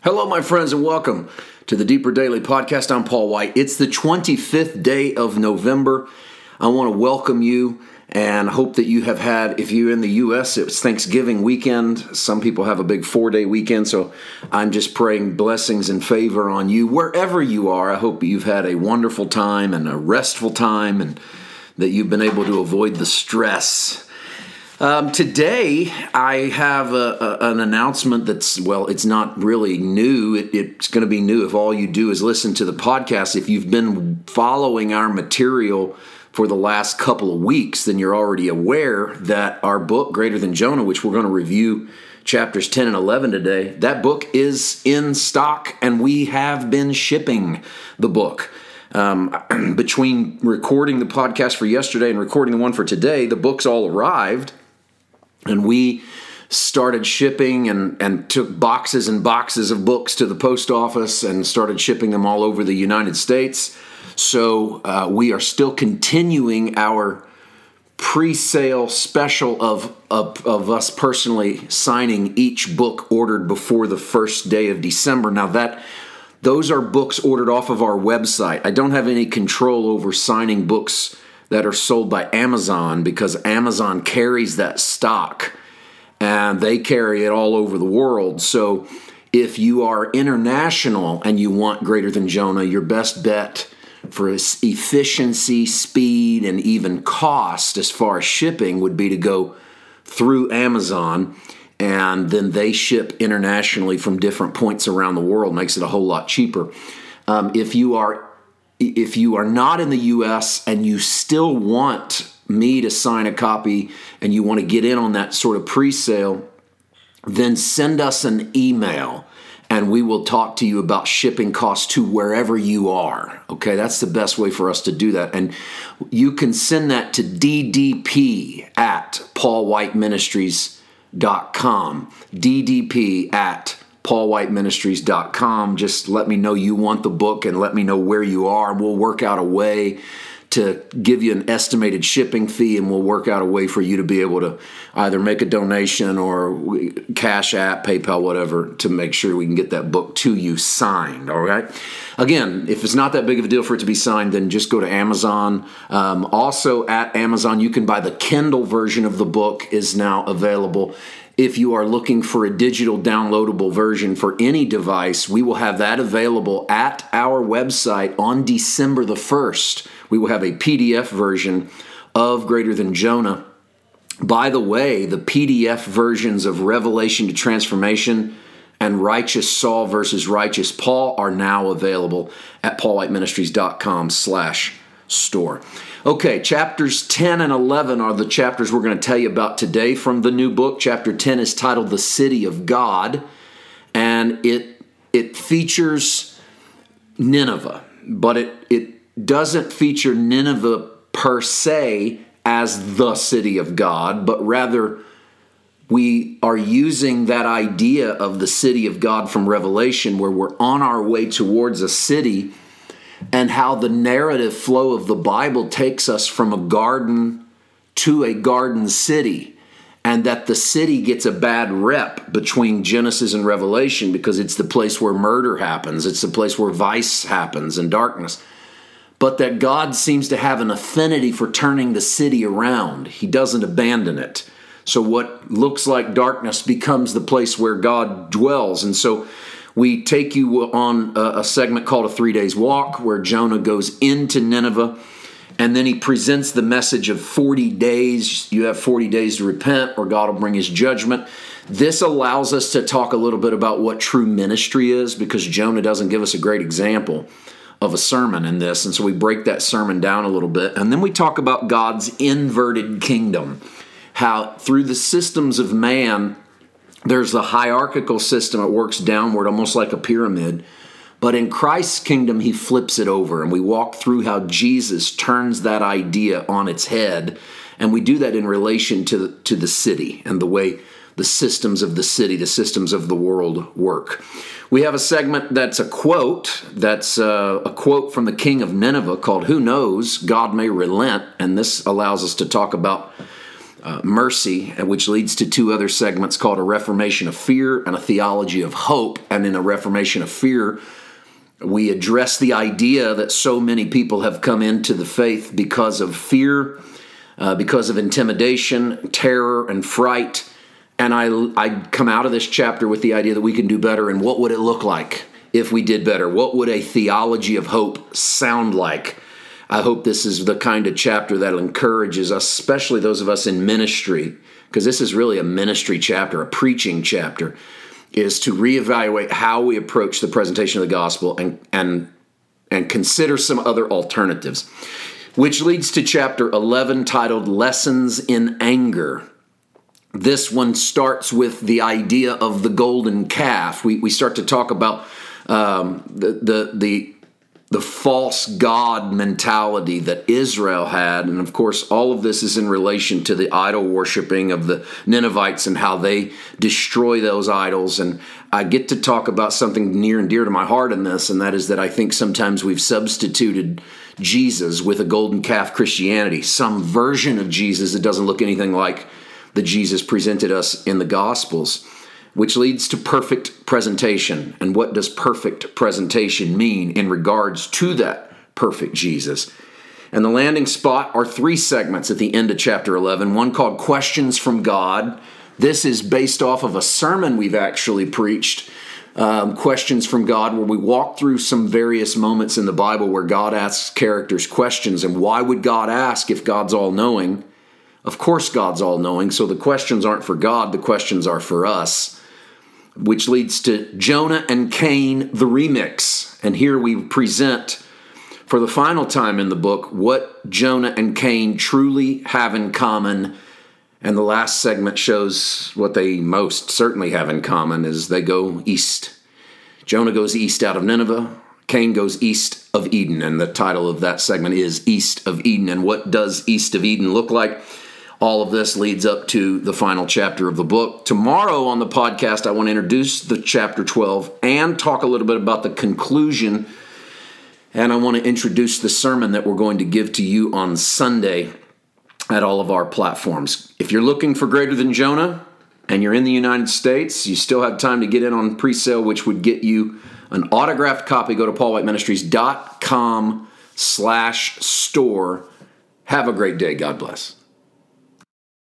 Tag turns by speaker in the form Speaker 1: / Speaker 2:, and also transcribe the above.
Speaker 1: Hello, my friends, and welcome to the Deeper Daily Podcast. I'm Paul White. It's the 25th day of November. I want to welcome you and hope that you have had, if you're in the U.S., it's Thanksgiving weekend. Some people have a big four day weekend, so I'm just praying blessings and favor on you wherever you are. I hope you've had a wonderful time and a restful time and that you've been able to avoid the stress um, today, I have a, a, an announcement that's, well, it's not really new. It, it's going to be new if all you do is listen to the podcast. If you've been following our material for the last couple of weeks, then you're already aware that our book, Greater Than Jonah, which we're going to review chapters 10 and 11 today, that book is in stock and we have been shipping the book. Um, between recording the podcast for yesterday and recording the one for today, the book's all arrived and we started shipping and, and took boxes and boxes of books to the post office and started shipping them all over the United States. So uh, we are still continuing our pre-sale special of, of, of us personally signing each book ordered before the first day of December. Now that those are books ordered off of our website. I don't have any control over signing books that are sold by Amazon because Amazon carries that stock and they carry it all over the world. So if you are international and you want greater than Jonah, your best bet for efficiency, speed, and even cost as far as shipping would be to go through Amazon and then they ship internationally from different points around the world makes it a whole lot cheaper um, if you are if you are not in the US and you still want me to sign a copy and you want to get in on that sort of pre sale, then send us an email and we will talk to you about shipping costs to wherever you are. Okay, that's the best way for us to do that. And you can send that to ddp at paulwhiteministries.com. ddp at paulwhiteministries.com. Just let me know you want the book and let me know where you are. We'll work out a way to give you an estimated shipping fee and we'll work out a way for you to be able to either make a donation or cash app paypal whatever to make sure we can get that book to you signed all right again if it's not that big of a deal for it to be signed then just go to amazon um, also at amazon you can buy the kindle version of the book is now available if you are looking for a digital downloadable version for any device, we will have that available at our website on December the 1st. We will have a PDF version of Greater Than Jonah. By the way, the PDF versions of Revelation to Transformation and Righteous Saul versus Righteous Paul are now available at paulwhiteministries.com slash store. Okay, chapters 10 and 11 are the chapters we're going to tell you about today from the new book. Chapter 10 is titled The City of God, and it it features Nineveh, but it it doesn't feature Nineveh per se as the city of God, but rather we are using that idea of the city of God from Revelation where we're on our way towards a city and how the narrative flow of the Bible takes us from a garden to a garden city, and that the city gets a bad rep between Genesis and Revelation because it's the place where murder happens, it's the place where vice happens and darkness. But that God seems to have an affinity for turning the city around, He doesn't abandon it. So, what looks like darkness becomes the place where God dwells. And so, we take you on a, a segment called A Three Days Walk, where Jonah goes into Nineveh and then he presents the message of 40 days. You have 40 days to repent, or God will bring his judgment. This allows us to talk a little bit about what true ministry is because Jonah doesn't give us a great example of a sermon in this. And so we break that sermon down a little bit. And then we talk about God's inverted kingdom, how through the systems of man, there's a hierarchical system, it works downward, almost like a pyramid. But in Christ's kingdom, he flips it over, and we walk through how Jesus turns that idea on its head. And we do that in relation to to the city and the way the systems of the city, the systems of the world work. We have a segment that's a quote, that's uh, a quote from the king of Nineveh called Who Knows? God May Relent. And this allows us to talk about uh, mercy, which leads to two other segments called a reformation of fear and a theology of hope. And in a reformation of fear, we address the idea that so many people have come into the faith because of fear, uh, because of intimidation, terror, and fright. And I, I come out of this chapter with the idea that we can do better. And what would it look like if we did better? What would a theology of hope sound like? I hope this is the kind of chapter that encourages us, especially those of us in ministry, because this is really a ministry chapter, a preaching chapter, is to reevaluate how we approach the presentation of the gospel and and and consider some other alternatives. Which leads to chapter 11 titled Lessons in Anger. This one starts with the idea of the golden calf. We, we start to talk about um, the, the, the the false God mentality that Israel had. And of course, all of this is in relation to the idol worshiping of the Ninevites and how they destroy those idols. And I get to talk about something near and dear to my heart in this, and that is that I think sometimes we've substituted Jesus with a golden calf Christianity, some version of Jesus that doesn't look anything like the Jesus presented us in the Gospels which leads to perfect presentation. And what does perfect presentation mean in regards to that perfect Jesus? And the landing spot are three segments at the end of chapter 11 one called Questions from God. This is based off of a sermon we've actually preached. Um, questions from God, where we walk through some various moments in the Bible where God asks characters questions. And why would God ask if God's all knowing? Of course, God's all knowing, so the questions aren't for God, the questions are for us which leads to Jonah and Cain, the remix. And here we present for the final time in the book what Jonah and Cain truly have in common. And the last segment shows what they most certainly have in common is they go east. Jonah goes east out of Nineveh. Cain goes east of Eden. And the title of that segment is East of Eden. And what does east of Eden look like? All of this leads up to the final chapter of the book. Tomorrow on the podcast, I want to introduce the chapter 12 and talk a little bit about the conclusion. And I want to introduce the sermon that we're going to give to you on Sunday at all of our platforms. If you're looking for Greater Than Jonah and you're in the United States, you still have time to get in on pre sale, which would get you an autographed copy. Go to paulwhiteministries.com slash store. Have a great day. God bless.